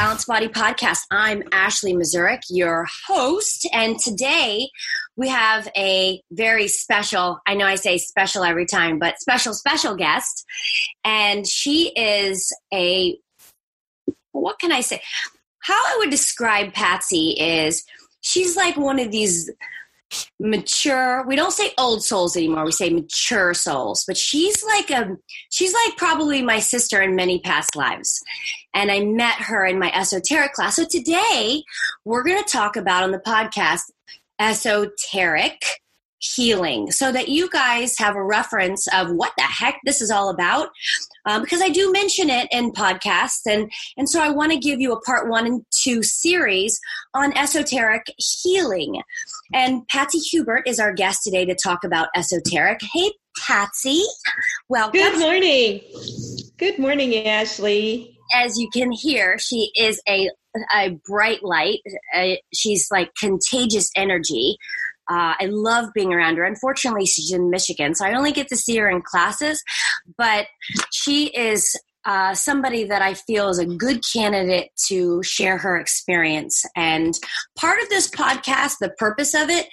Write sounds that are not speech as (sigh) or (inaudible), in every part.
Balanced Body Podcast. I'm Ashley Mazurek, your host, and today we have a very special, I know I say special every time, but special, special guest. And she is a, what can I say? How I would describe Patsy is she's like one of these mature we don't say old souls anymore we say mature souls but she's like a she's like probably my sister in many past lives. And i met her in my esoteric class. So today we're going to talk about on the podcast esoteric healing so that you guys have a reference of what the heck this is all about. Um, because i do mention it in podcasts and and so i want to give you a part one and two series on esoteric healing. And patsy hubert is our guest today to talk about esoteric. Hey patsy welcome. Good morning. Good morning ashley. As you can hear she is a a bright light. Uh, she's like contagious energy uh, I love being around her. Unfortunately, she's in Michigan, so I only get to see her in classes, but she is uh, somebody that I feel is a good candidate to share her experience. And part of this podcast, the purpose of it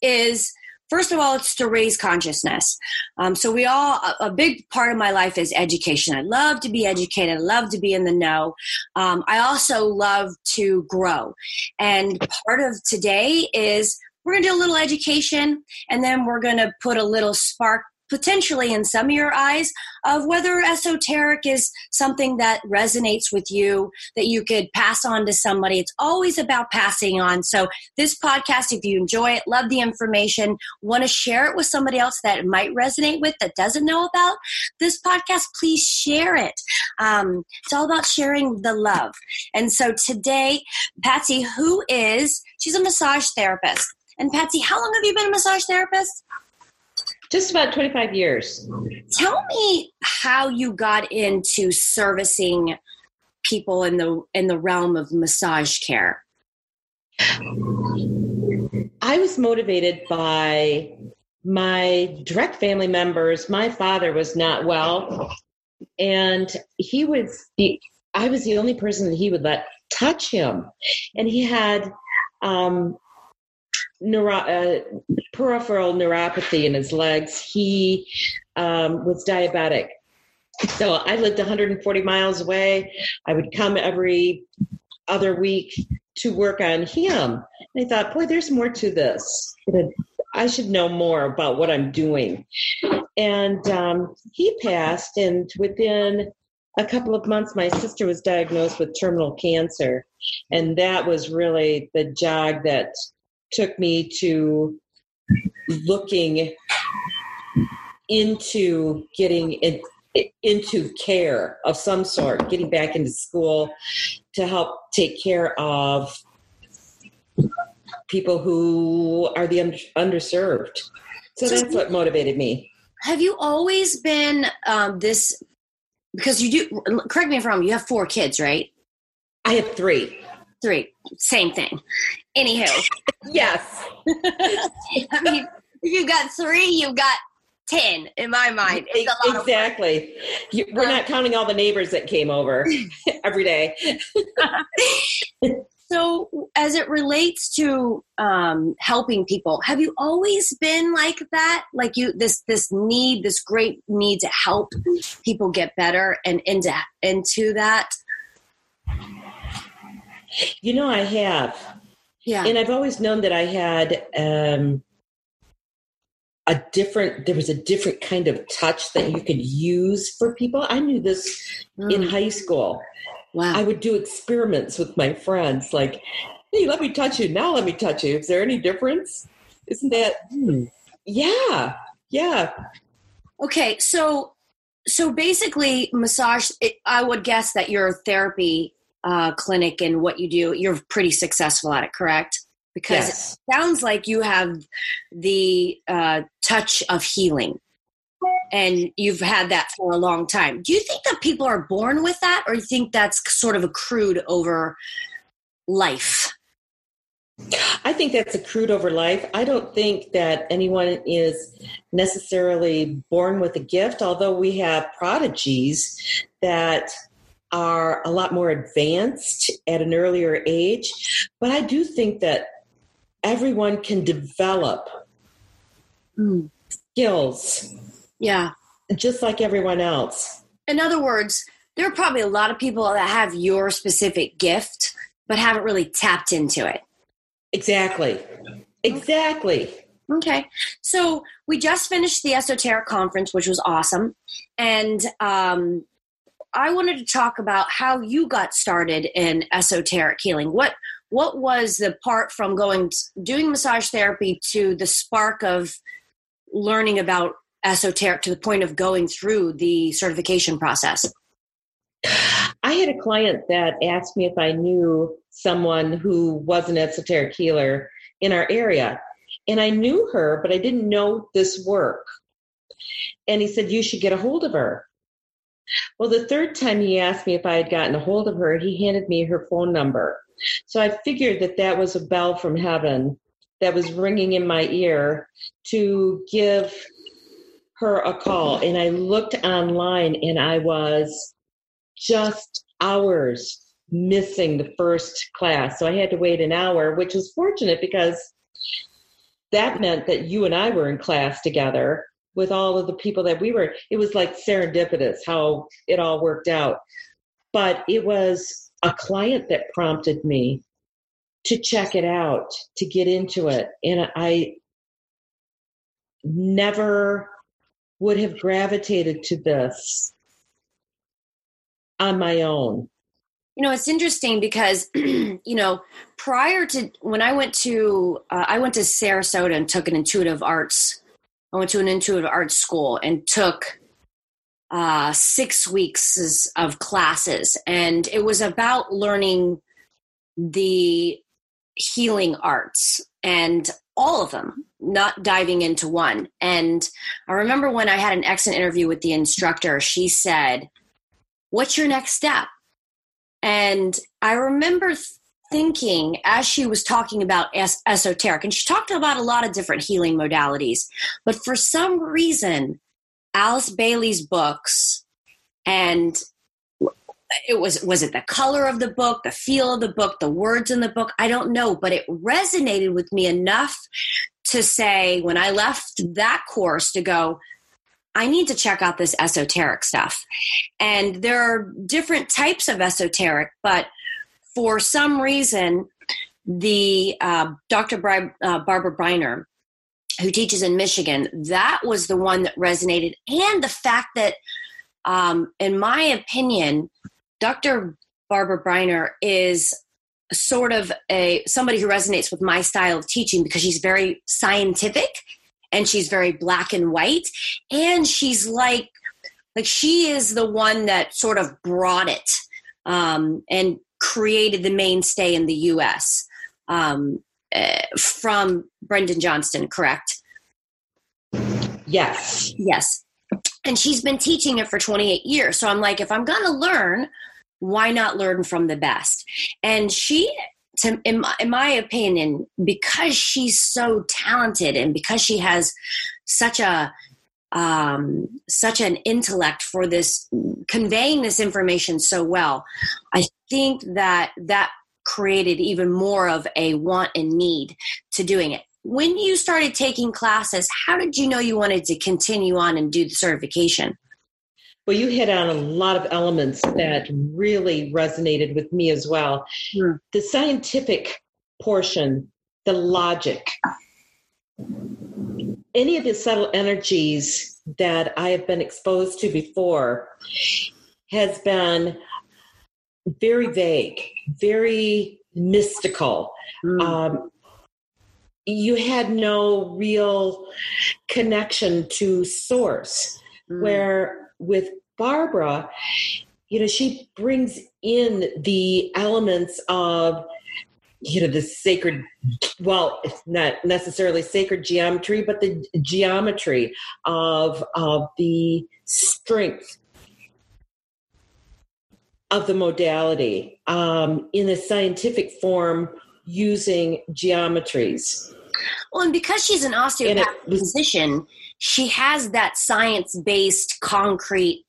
is first of all it's to raise consciousness. Um, so we all a, a, big part of my life is education. I love to be educated. I love to be in the know. Um, i also love to grow. And part of today is we're going to do a little education and then we're going to put a little spark potentially in some of your eyes of whether esoteric is something that resonates with you that you could pass on to somebody. It's always about passing on. So this podcast if you enjoy it love the information want to share it with somebody else that might resonate with that doesn't know about this podcast please share it. Um, it's all about sharing the love. And so today patsy who is she's a massage therapist and Patsy, how long have you been a massage therapist? Just about 25 years. Tell me how you got into servicing people in the in the realm of massage care. I was motivated by my direct family members. My father was not well, and he was the I was the only person that he would let touch him, and he had um, neuro, uh, peripheral neuropathy in his legs. He um, was diabetic. So I lived 140 miles away. I would come every other week to work on him. And I thought, boy, there's more to this. I should know more about what I'm doing. And um, he passed, and within a couple of months, my sister was diagnosed with terminal cancer. And that was really the jog that took me to looking into getting in, into care of some sort, getting back into school to help take care of people who are the underserved. So, so that's what motivated me. Have you always been um, this? Because you do. Correct me if I'm wrong. You have four kids, right? I have three. Three. Same thing. Anywho. yes. (laughs) I mean, if you've got three, you've got 10 in my mind. exactly. You, we're not counting all the neighbors that came over (laughs) every day. (laughs) so, as it relates to um, helping people, have you always been like that? Like you, this this need, this great need to help people get better, and into into that you know, I have. Yeah. And I've always known that I had um, a different, there was a different kind of touch that you could use for people. I knew this mm. in high school. Wow. I would do experiments with my friends like, hey, let me touch you. Now let me touch you. Is there any difference? Isn't that? Hmm. Yeah. Yeah. Okay. So, so basically, massage, I would guess that your therapy uh, clinic and what you do, you're pretty successful at it, correct? Because yes. it sounds like you have the uh, touch of healing and you've had that for a long time. Do you think that people are born with that or you think that's sort of accrued over life? I think that's accrued over life. I don't think that anyone is necessarily born with a gift, although we have prodigies that are a lot more advanced at an earlier age. But I do think that everyone can develop mm. skills. Yeah. Just like everyone else. In other words, there are probably a lot of people that have your specific gift, but haven't really tapped into it. Exactly. Exactly. Okay. So we just finished the esoteric conference, which was awesome. And um, I wanted to talk about how you got started in esoteric healing. What what was the part from going doing massage therapy to the spark of learning about esoteric to the point of going through the certification process? I had a client that asked me if I knew someone who was an esoteric healer in our area. And I knew her, but I didn't know this work. And he said, You should get a hold of her. Well, the third time he asked me if I had gotten a hold of her, he handed me her phone number. So I figured that that was a bell from heaven that was ringing in my ear to give her a call. And I looked online and I was just hours missing the first class. So I had to wait an hour, which was fortunate because that meant that you and I were in class together with all of the people that we were. It was like serendipitous how it all worked out. But it was a client that prompted me to check it out, to get into it. And I never would have gravitated to this on my own. You know, it's interesting because, (clears throat) you know, prior to when I went to, uh, I went to Sarasota and took an intuitive arts. I went to an intuitive arts school and took uh, six weeks of classes, and it was about learning the healing arts and all of them, not diving into one. And I remember when I had an excellent interview with the instructor, she said, What's your next step? And I remember thinking as she was talking about es- esoteric, and she talked about a lot of different healing modalities, but for some reason, Alice Bailey's books and it was was it the color of the book the feel of the book the words in the book i don't know but it resonated with me enough to say when i left that course to go I need to check out this esoteric stuff. And there are different types of esoteric, but for some reason, the uh, Dr. Uh, Barbara Briner, who teaches in Michigan, that was the one that resonated. And the fact that, um, in my opinion, Dr. Barbara Briner is sort of a somebody who resonates with my style of teaching because she's very scientific and she's very black and white and she's like like she is the one that sort of brought it um, and created the mainstay in the us um, uh, from Brenda Johnston correct? Yes. Yes. And she's been teaching it for 28 years. So i'm like if i'm going to learn why not learn from the best? And she to, in, my, in my opinion, because she's so talented and because she has such a um, such an intellect for this conveying this information so well, I think that that created even more of a want and need to doing it. When you started taking classes, how did you know you wanted to continue on and do the certification? Well, you hit on a lot of elements that really resonated with me as well. Sure. The scientific portion, the logic, any of the subtle energies that I have been exposed to before has been very vague, very mystical. Mm. Um, you had no real connection to source. Mm. Where with Barbara, you know, she brings in the elements of you know the sacred well it's not necessarily sacred geometry but the geometry of of the strength of the modality um, in a scientific form using geometries. Well and because she's an osteopath physician she has that science based concrete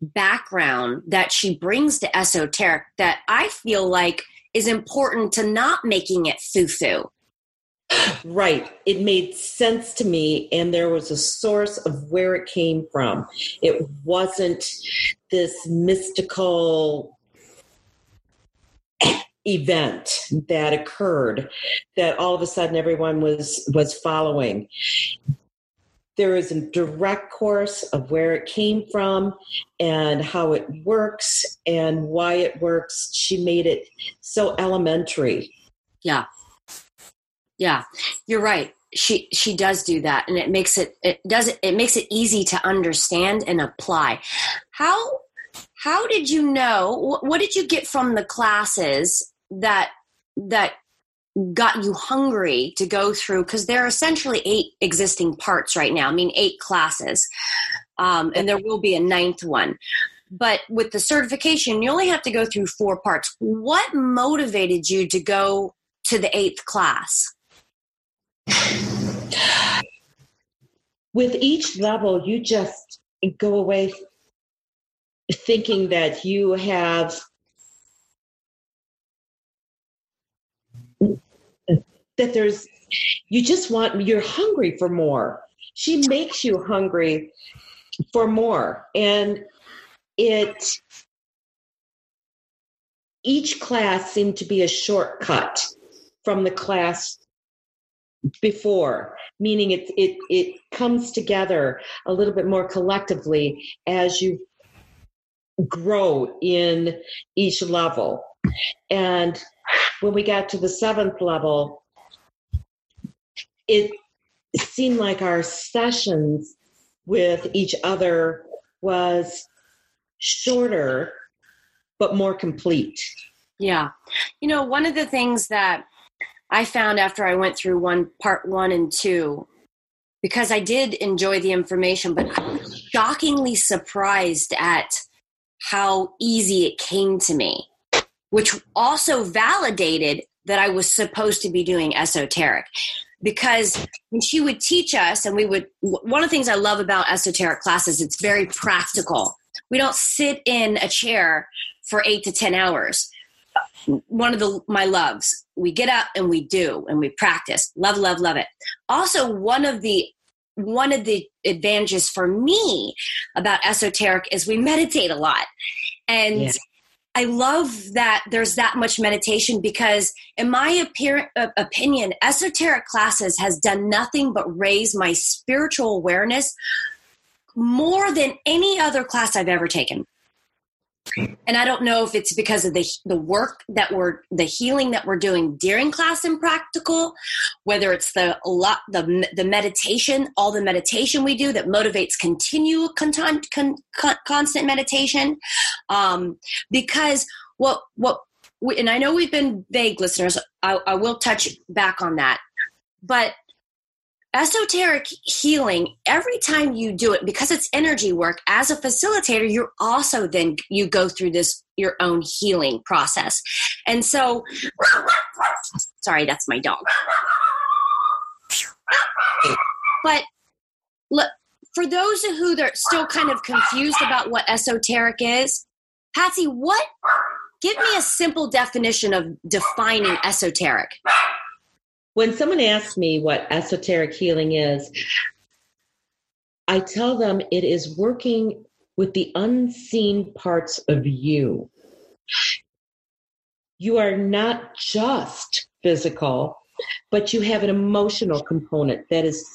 background that she brings to esoteric that I feel like is important to not making it foo foo. Right. It made sense to me, and there was a source of where it came from. It wasn't this mystical event that occurred that all of a sudden everyone was was following there is a direct course of where it came from and how it works and why it works. She made it so elementary. Yeah. Yeah. You're right. She she does do that and it makes it it does it, it makes it easy to understand and apply. How how did you know what did you get from the classes that that got you hungry to go through because there are essentially eight existing parts right now i mean eight classes um, and there will be a ninth one. But with the certification you only have to go through four parts. What motivated you to go to the eighth class? With each level you just go away thinking that you have that there's you just want you're hungry for more. She makes you hungry for more. And it each class seemed to be a shortcut from the class before meaning it it it comes together a little bit more collectively as you grow in each level. And when we got to the seventh level it seemed like our sessions with each other was shorter but more complete. Yeah. You know, one of the things that I found after I went through one part 1 and 2 because I did enjoy the information but I was shockingly surprised at how easy it came to me, which also validated that I was supposed to be doing esoteric because when she would teach us and we would one of the things i love about esoteric classes it's very practical. We don't sit in a chair for eight to ten hours. Uh, one of the my loves we get up and we do and we practice. Love love love it. Also one of the one of the advantages for me about esoteric is we meditate a lot. And yeah. I love that there's that much meditation because, in my appear, uh, opinion, esoteric classes has done nothing but raise my spiritual awareness more than any other class I've ever taken and I don't know if it's because of the the work that we're the healing that we're doing during class and practical, whether it's the lot the the meditation, all the meditation we do that motivates continue con, con, con, constant meditation, um, because what what we, and I know we've been vague listeners. I, I will touch back on that, but esoteric healing every time you do it because it's energy work as a facilitator you're also then you go through this your own healing process. And so sorry that's my dog. But look for those who are still kind of confused about what esoteric is patsy what give me a simple definition of defining esoteric when someone asks me what esoteric healing is, I tell them it is working with the unseen parts of you. You are not just physical, but you have an emotional component that is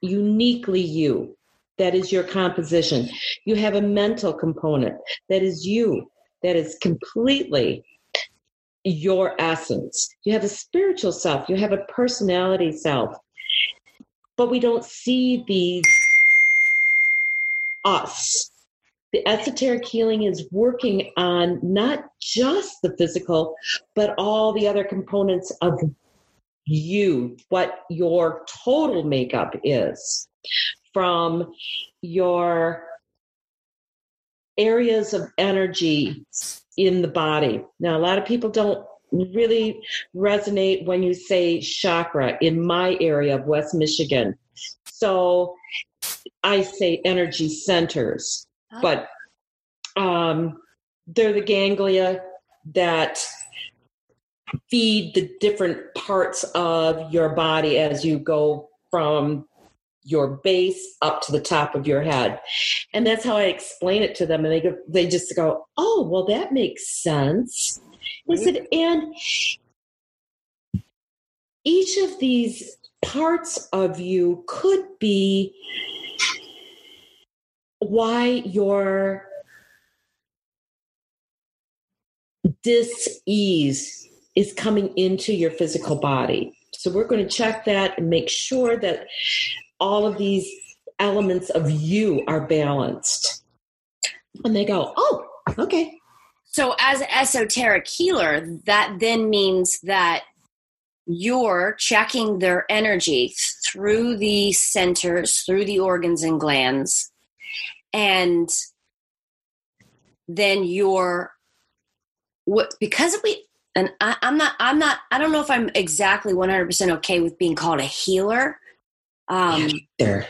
uniquely you. That is your composition. You have a mental component that is you, that is completely your essence. You have a spiritual self, you have a personality self. But we don't see these us. The esoteric healing is working on not just the physical, but all the other components of you, what your total makeup is from your areas of energy in the body. Now, a lot of people don't really resonate when you say chakra in my area of West Michigan. So I say energy centers, oh. but um, they're the ganglia that feed the different parts of your body as you go from your base up to the top of your head. And that's how I explain it to them. And they go, they just go, Oh, well, that makes sense. I said, and each of these parts of you could be why your dis-ease is coming into your physical body. So we're going to check that and make sure that all of these elements of you are balanced. And they go, oh, okay. So, as an esoteric healer, that then means that you're checking their energy through the centers, through the organs and glands, and then you're what because we and I, am not i'm not i don't know if i'm exactly 100% okay with being called a healer um there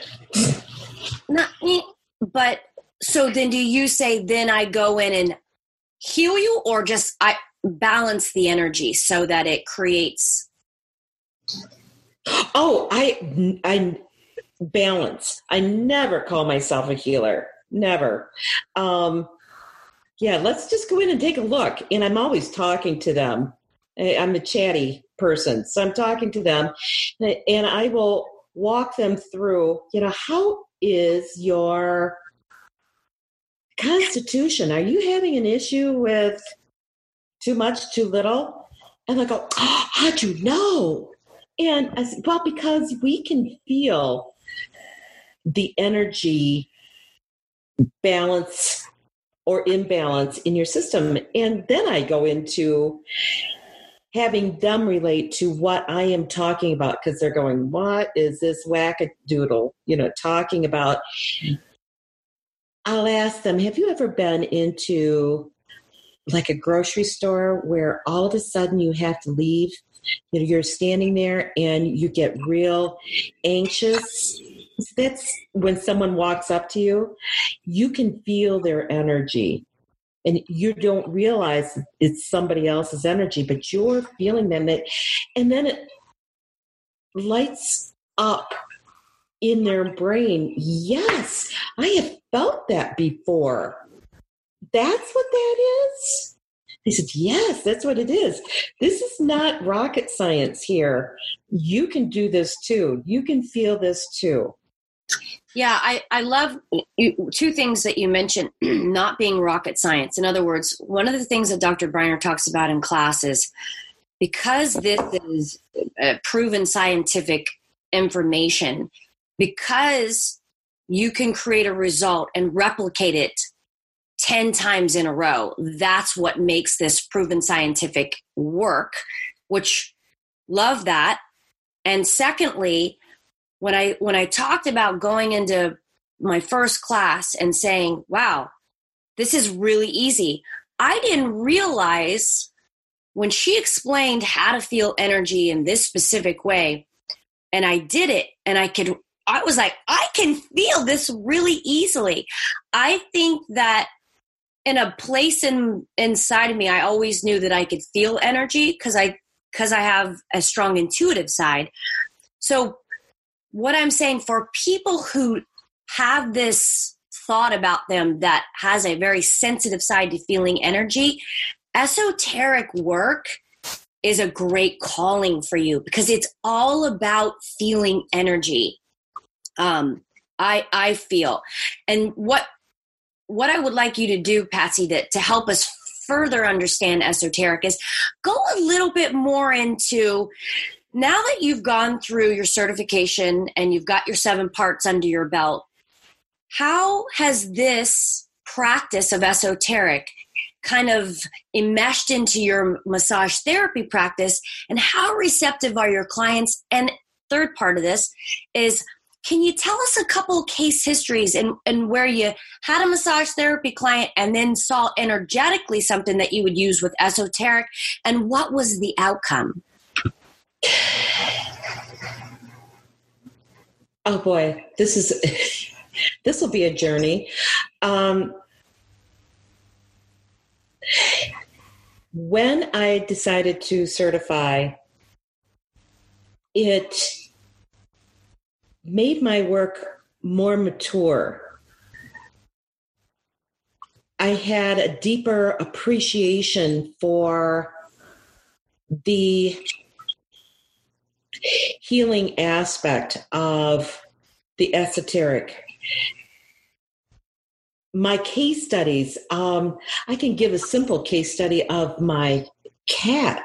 not me, but so then do you say then i go in and heal you or just i balance the energy so that it creates? Oh i i balance. I never call myself a healer. Never. Um yeah, let's just go in and take a look. And I'm always talking to them. I'm a chatty person, so I'm talking to them, and I will walk them through. You know, how is your constitution? Are you having an issue with too much, too little? And I go, oh, how'd you know? And I said, well, because we can feel the energy balance or imbalance in your system. And then I go into having them relate to what I am talking about because they're going, What is this wackadoodle, you know, talking about? I'll ask them, Have you ever been into like a grocery store where all of a sudden you have to leave? You know, you're standing there and you get real anxious that's when someone walks up to you, you can feel their energy. And you don't realize it's somebody else's energy, but you're feeling them that and then it lights up in their brain. Yes, I have felt that before. That's what that is. They said, Yes, that's what it is. This is not rocket science here. You can do this too. You can feel this too. Yeah, I, I love two things that you mentioned (clears throat) not being rocket science. In other words, one of the things that Dr. Briner talks about in class is because this is uh, proven scientific information, because you can create a result and replicate it 10 times in a row, that's what makes this proven scientific work, which love that. And secondly, when I when I talked about going into my first class and saying, "Wow, this is really easy." I didn't realize when she explained how to feel energy in this specific way and I did it and I could I was like, I can feel this really easily. I think that in a place in inside of me, I always knew that I could feel energy because I because I have a strong intuitive side. So what I'm saying for people who have this thought about them that has a very sensitive side to feeling energy, esoteric work is a great calling for you because it's all about feeling energy. Um, I I feel, and what what I would like you to do, Patsy, that to help us further understand esoteric is go a little bit more into now that you've gone through your certification and you've got your seven parts under your belt, how has this practice of esoteric kind of enmeshed into your massage therapy practice? And how receptive are your clients? And third part of this is can you tell us a couple case histories and, and where you had a massage therapy client and then saw energetically something that you would use with esoteric? And what was the outcome Oh boy, this is (laughs) this will be a journey. Um, When I decided to certify, it made my work more mature. I had a deeper appreciation for the healing aspect of the esoteric. My case studies, um, I can give a simple case study of my cat.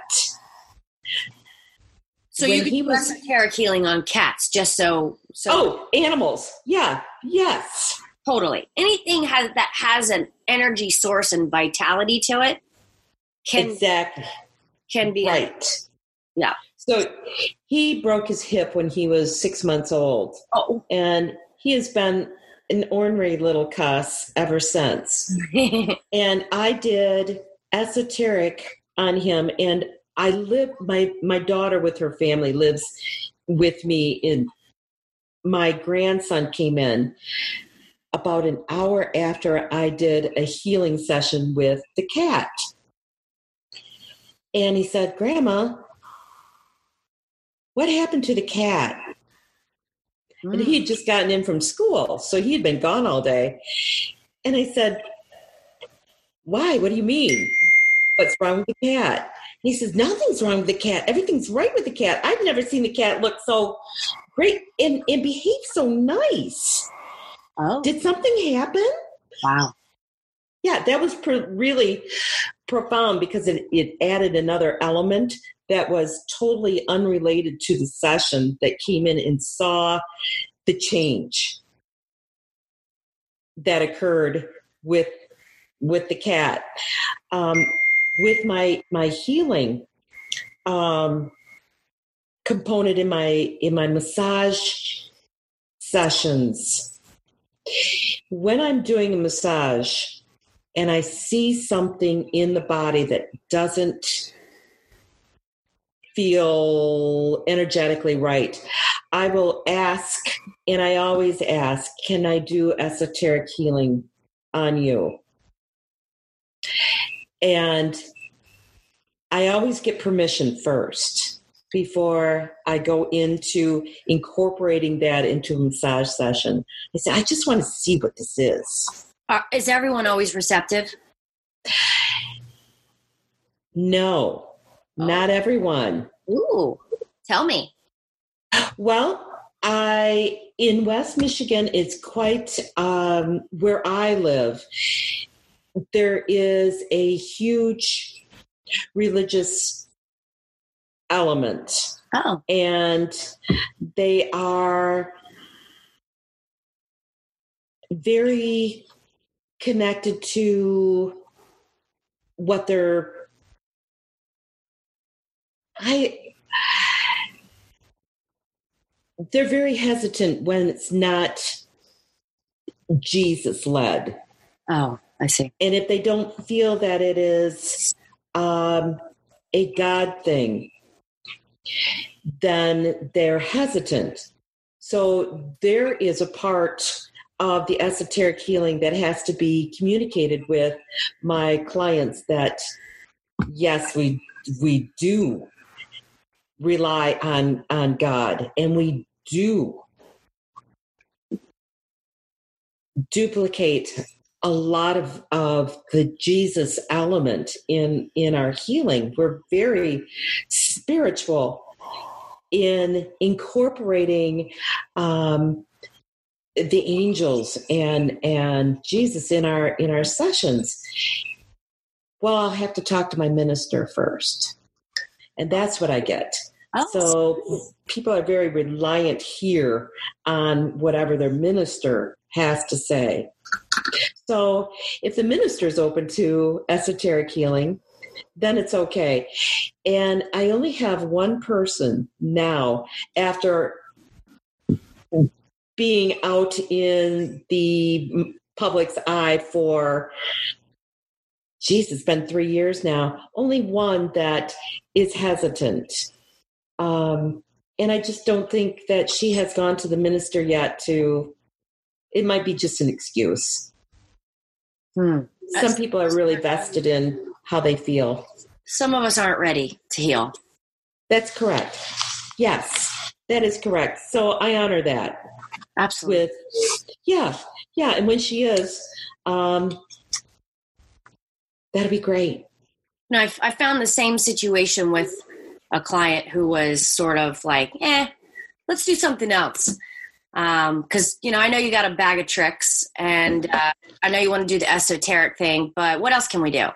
So when you can do was, esoteric healing on cats, just so, so. Oh, animals. Yeah. Yes. Totally. Anything has that has an energy source and vitality to it can exactly can be right. yeah. So he broke his hip when he was six months old. Oh. And he has been an ornery little cuss ever since. (laughs) and I did esoteric on him and I live my my daughter with her family lives with me in my grandson came in about an hour after I did a healing session with the cat. And he said, Grandma, what happened to the cat? Mm. And he had just gotten in from school, so he had been gone all day. And I said, Why? What do you mean? What's wrong with the cat? he says, Nothing's wrong with the cat. Everything's right with the cat. I've never seen the cat look so great and, and behave so nice. Oh. Did something happen? Wow. Yeah, that was pr- really profound because it, it added another element that was totally unrelated to the session that came in and saw the change that occurred with with the cat. Um, with my my healing um, component in my in my massage sessions. When i'm doing a massage and i see something in the body that doesn't feel energetically right i will ask and i always ask can i do esoteric healing on you and I always get permission first before I go into incorporating that into a massage session. I say, I just want to see what this is. Uh, is everyone always receptive? No, oh. not everyone. Ooh, tell me. Well, I in West Michigan, it's quite um, where I live there is a huge religious element. Oh. And they are very connected to what they're I they're very hesitant when it's not Jesus led. Oh. I see. And if they don't feel that it is um, a God thing, then they're hesitant. So there is a part of the esoteric healing that has to be communicated with my clients that yes, we we do rely on on God and we do duplicate a lot of, of the Jesus element in, in our healing. We're very spiritual in incorporating um, the angels and and Jesus in our in our sessions. Well, I'll have to talk to my minister first, and that's what I get. Oh. So people are very reliant here on whatever their minister has to say. So if the minister is open to esoteric healing, then it's okay. And I only have one person now after being out in the public's eye for geez, it's been three years now. Only one that is hesitant. Um, and I just don't think that she has gone to the minister yet to, it might be just an excuse. Hmm. Some people are really vested in how they feel. Some of us aren't ready to heal. That's correct. Yes, that is correct. So I honor that. Absolutely. With yeah, yeah, and when she is, um, that'd be great. No, I, I found the same situation with a client who was sort of like, eh, let's do something else. Because, um, you know, I know you got a bag of tricks and uh, I know you want to do the esoteric thing, but what else can we do?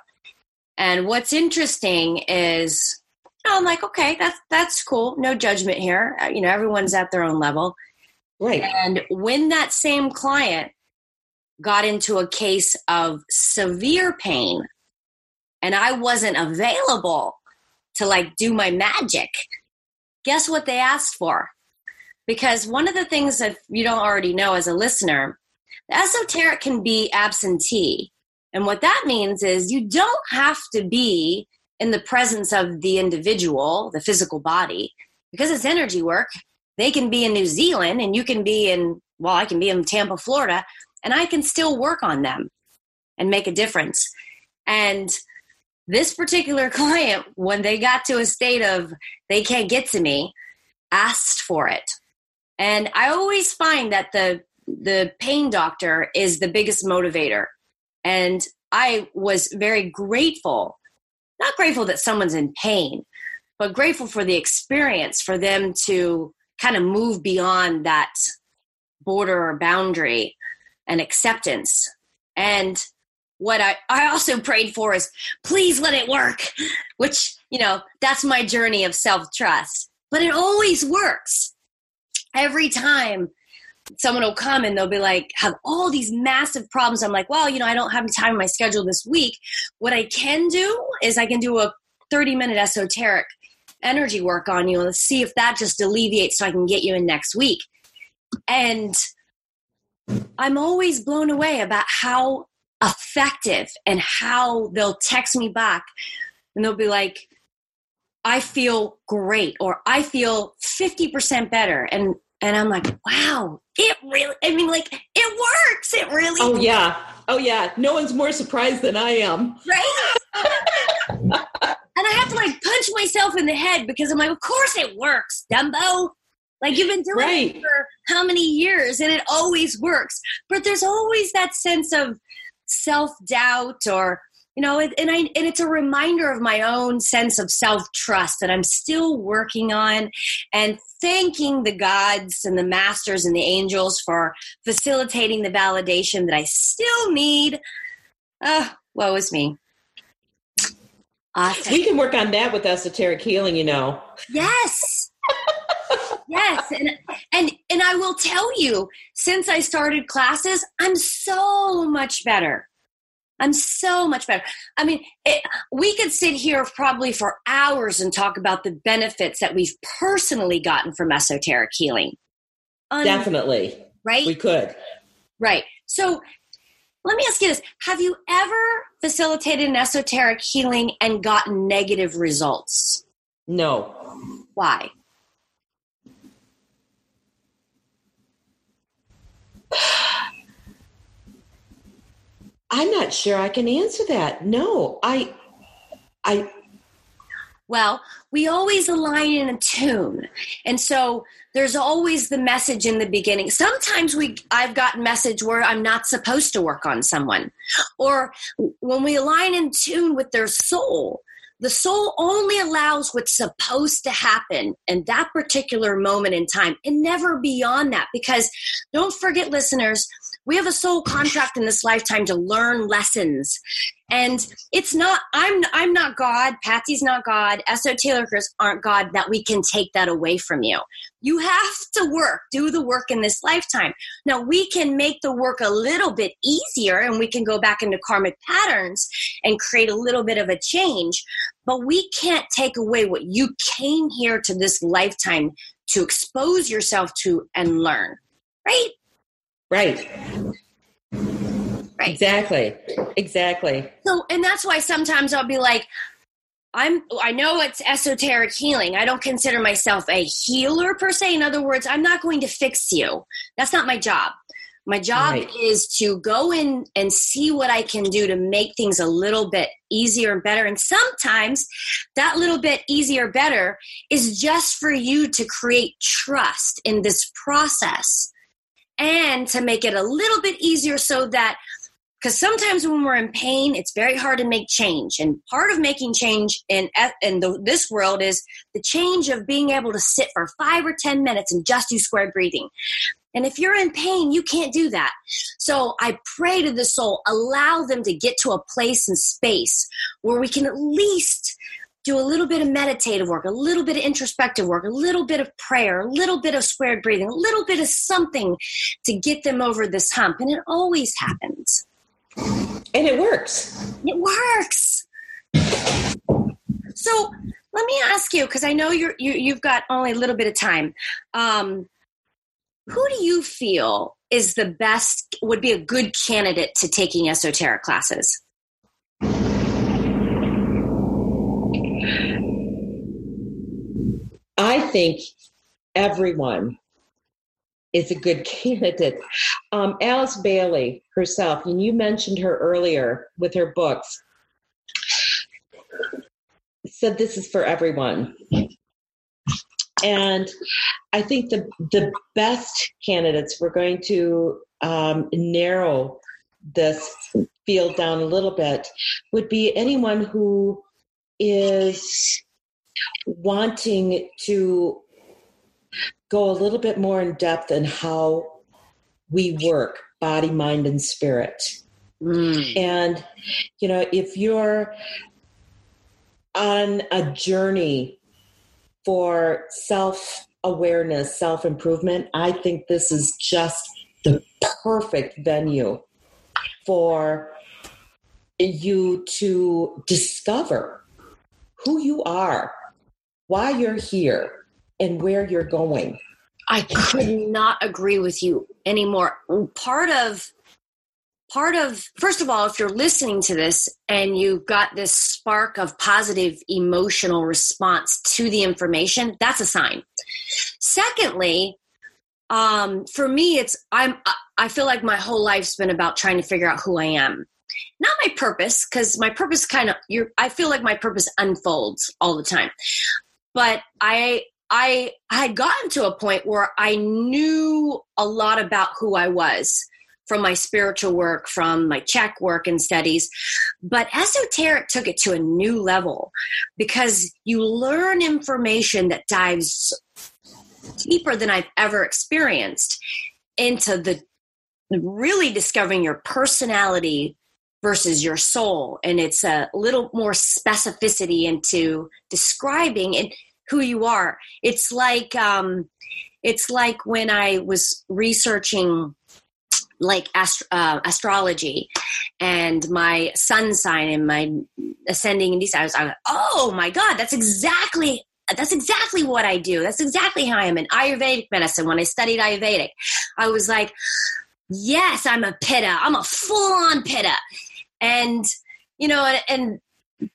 And what's interesting is, know, I'm like, okay, that's, that's cool. No judgment here. Uh, you know, everyone's at their own level. Right. And when that same client got into a case of severe pain and I wasn't available to like do my magic, guess what they asked for? Because one of the things that you don't already know as a listener, the esoteric can be absentee. And what that means is you don't have to be in the presence of the individual, the physical body, because it's energy work. They can be in New Zealand and you can be in, well, I can be in Tampa, Florida, and I can still work on them and make a difference. And this particular (laughs) client, when they got to a state of they can't get to me, asked for it. And I always find that the the pain doctor is the biggest motivator. And I was very grateful, not grateful that someone's in pain, but grateful for the experience for them to kind of move beyond that border or boundary and acceptance. And what I, I also prayed for is please let it work, (laughs) which, you know, that's my journey of self trust. But it always works. Every time someone will come and they'll be like, have all these massive problems. I'm like, well, you know, I don't have time in my schedule this week. What I can do is I can do a 30 minute esoteric energy work on you and see if that just alleviates so I can get you in next week. And I'm always blown away about how effective and how they'll text me back and they'll be like, I feel great or I feel 50% better. And and I'm like, wow, it really I mean like it works. It really Oh yeah. Oh yeah. No one's more surprised than I am. Right? (laughs) and I have to like punch myself in the head because I'm like, of course it works, Dumbo. Like you've been doing right. it for how many years and it always works. But there's always that sense of self doubt or you know and i and it's a reminder of my own sense of self trust that i'm still working on and thanking the gods and the masters and the angels for facilitating the validation that i still need. Uh woe is me. Awesome. we can work on that with esoteric healing you know. Yes. (laughs) Yes and and and i will tell you since i started classes i'm so much better i'm so much better. I mean it, we could sit here probably for hours and talk about the benefits that we've personally gotten from esoteric healing. Um, definitely. right? We could. Right. So let me ask you this. Have you ever facilitated an esoteric healing and gotten negative results? No. Why I'm not sure I can answer that. No, I, I. Well, we always align in a tune, and so there's always the message in the beginning. Sometimes we, I've gotten message where I'm not supposed to work on someone, or when we align in tune with their soul, the soul only allows what's supposed to happen in that particular moment in time and never beyond that. Because don't forget, listeners, we have a soul contract in this lifetime to learn lessons. And it's not, I'm, I'm not God, Patsy's not God, esoterics aren't God, that we can take that away from you. You have to work, do the work in this lifetime. Now, we can make the work a little bit easier and we can go back into karmic patterns and create a little bit of a change, but we can't take away what you came here to this lifetime to expose yourself to and learn, right? Right. Right. Exactly. Exactly. So, and that's why sometimes I'll be like, I'm, I know it's esoteric healing. I don't consider myself a healer per se. In other words, I'm not going to fix you. That's not my job. My job right. is to go in and see what I can do to make things a little bit easier and better. And sometimes that little bit easier, better is just for you to create trust in this process and to make it a little bit easier so that because sometimes when we're in pain it's very hard to make change. And part of making change in in the, this world is the change of being able to sit for five or ten minutes and just do square breathing. And if you're in pain you can't do that. So i pray to the soul allow them to get to a place and space where we can at least do a little bit of meditative work, a little bit of introspective work, a little bit of prayer, a little bit of squared breathing, a little bit of something to get them over this hump. And it always happens. And it works. It works. So let me ask you, because I know you're you, you've got only a little bit of time. Um, who do you feel is the best? Would be a good candidate to taking esoteric classes? I think everyone is a good (laughs) candidate. Um, Alice Bailey herself, and you mentioned her earlier with her books, said this is for everyone. And I think the the best candidates, we're going to um, narrow this field down a little bit, would be anyone who is wanting to go a little bit more in depth in how we work body mind and spirit mm. and you know if you're on a journey for self awareness self improvement i think this is just the perfect venue for you to discover who you are why you're here and where you're going. I could not agree with you anymore. Part of part of first of all if you're listening to this and you've got this spark of positive emotional response to the information that's a sign secondly um, for me it's i'm i feel like my whole life's been about trying to figure out who i am not my purpose because my purpose kind of you i feel like my purpose unfolds all the time but I I had gotten to a point where I knew a lot about who I was from my spiritual work, from my chakra work and studies. But esoteric took it to a new level because you learn information that dives deeper than I've ever experienced into the really discovering your personality versus your soul and it's a little more specificity into describing and who you are it's like um it's like when i was researching like uh, astrology and my sun sign and my ascending and these I was, I was like, oh my god that's exactly that's exactly what I do. That's exactly how I am in Ayurvedic medicine. When I studied Ayurvedic, I was like, yes, I'm a pitta. I'm a full on pitta and you know and, and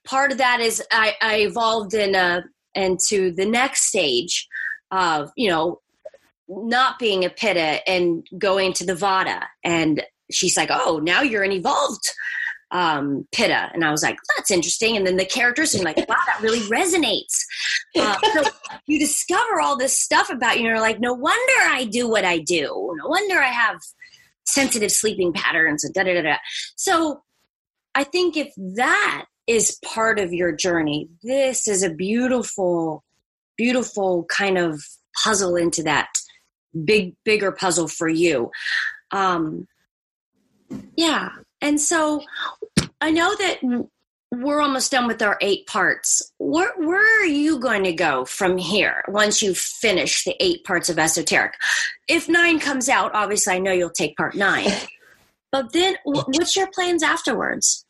part of that is I, I evolved in a into the next stage of you know not being a pitta and going to the vata and she's like oh now you're an evolved um, pitta. And i was like that's interesting. And then the characters and like wow that really resonates. Uh, so you discover all this stuff about you and you're like no wonder i do what i do. No wonder i have sensitive sleeping patterns and da da da da. So I think if that is part of your journey, this is a beautiful, beautiful kind of puzzle into that big, bigger puzzle for you. Um, yeah. And so I know that we're almost done with our eight parts. Where, where are you going to go from here once you finish the eight parts of esoteric? If nine comes out, obviously I know you'll take part nine. (laughs) But then, what's your plans afterwards?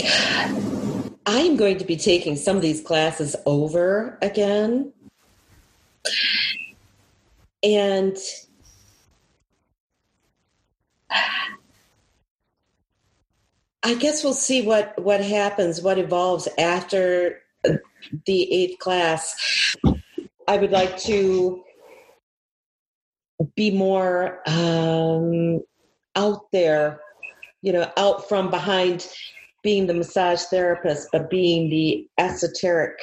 I am going to be taking some of these classes over again. And I guess we'll see what, what happens, what evolves after the eighth class. I would like to be more um, out there, you know, out from behind being the massage therapist, but being the esoteric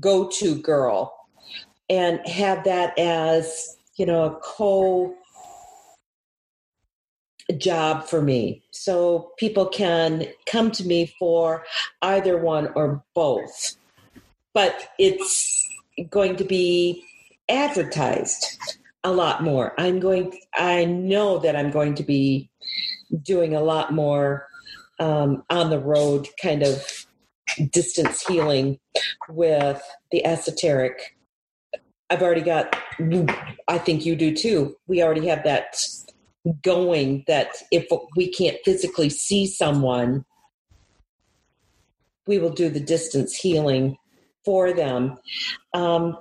go to girl and have that as, you know, a co job for me. So people can come to me for either one or both. But it's going to be advertised a lot more. I'm going I know that I'm going to be doing a lot more um, on the road kind of distance healing with the esoteric. I've already got I think you do too. We already have that going that if we can't physically see someone, we will do the distance healing for them. Um,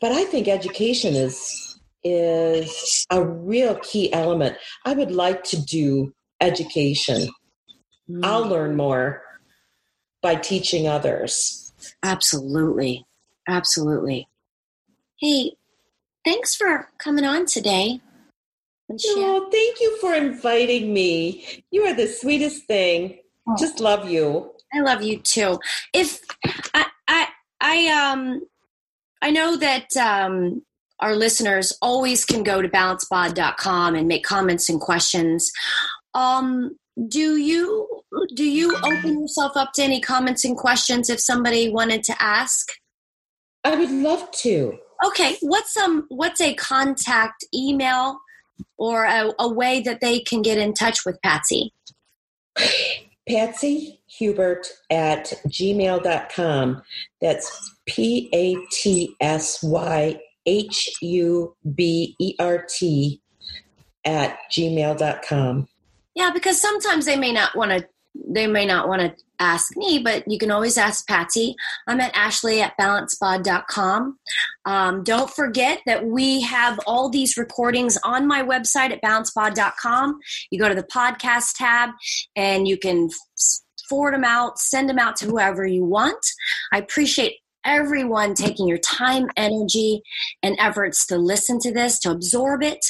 but I think education is is a real key element. I would like to do education. Mm. I'll learn more by teaching others. Absolutely. Absolutely. Hey, thanks for coming on today. Oh, thank you for inviting me. You are the sweetest thing. Oh. Just love you. I love you too. If I I I um I know that um our listeners always can go to balancebod.com and make comments and questions. Um do you do you open yourself up to any comments and questions if somebody wanted to ask? I would love to. Okay, what's um what's a contact email or a, a way that they can get in touch with Patsy? Patsy Hubert at gmail.com. That's P A T S Y H U B E R T at gmail.com. Yeah, because sometimes they may not want to they may not want to ask me, but you can always ask Patsy. I'm at Ashley at balancebod.com. Um, don't forget that we have all these recordings on my website at balancebod.com. You go to the podcast tab and you can forward them out, send them out to whoever you want. I appreciate everyone taking your time, energy, and efforts to listen to this, to absorb it,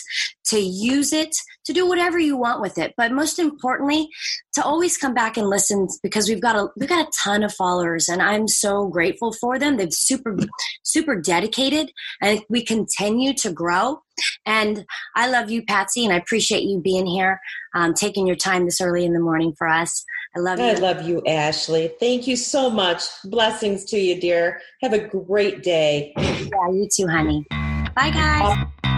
to use it, to do whatever you want with it. But most importantly, to always come back and listen because we've got a we've got a ton of followers and I'm so grateful for them. They've super super dedicated and we continue to grow. And I love you, Patsy, and I appreciate you being here, um, taking your time this early in the morning for us. I love you. I love you, Ashley. Thank you so much. Blessings to you, dear. Have a great day. Yeah, you too, honey. Bye, guys.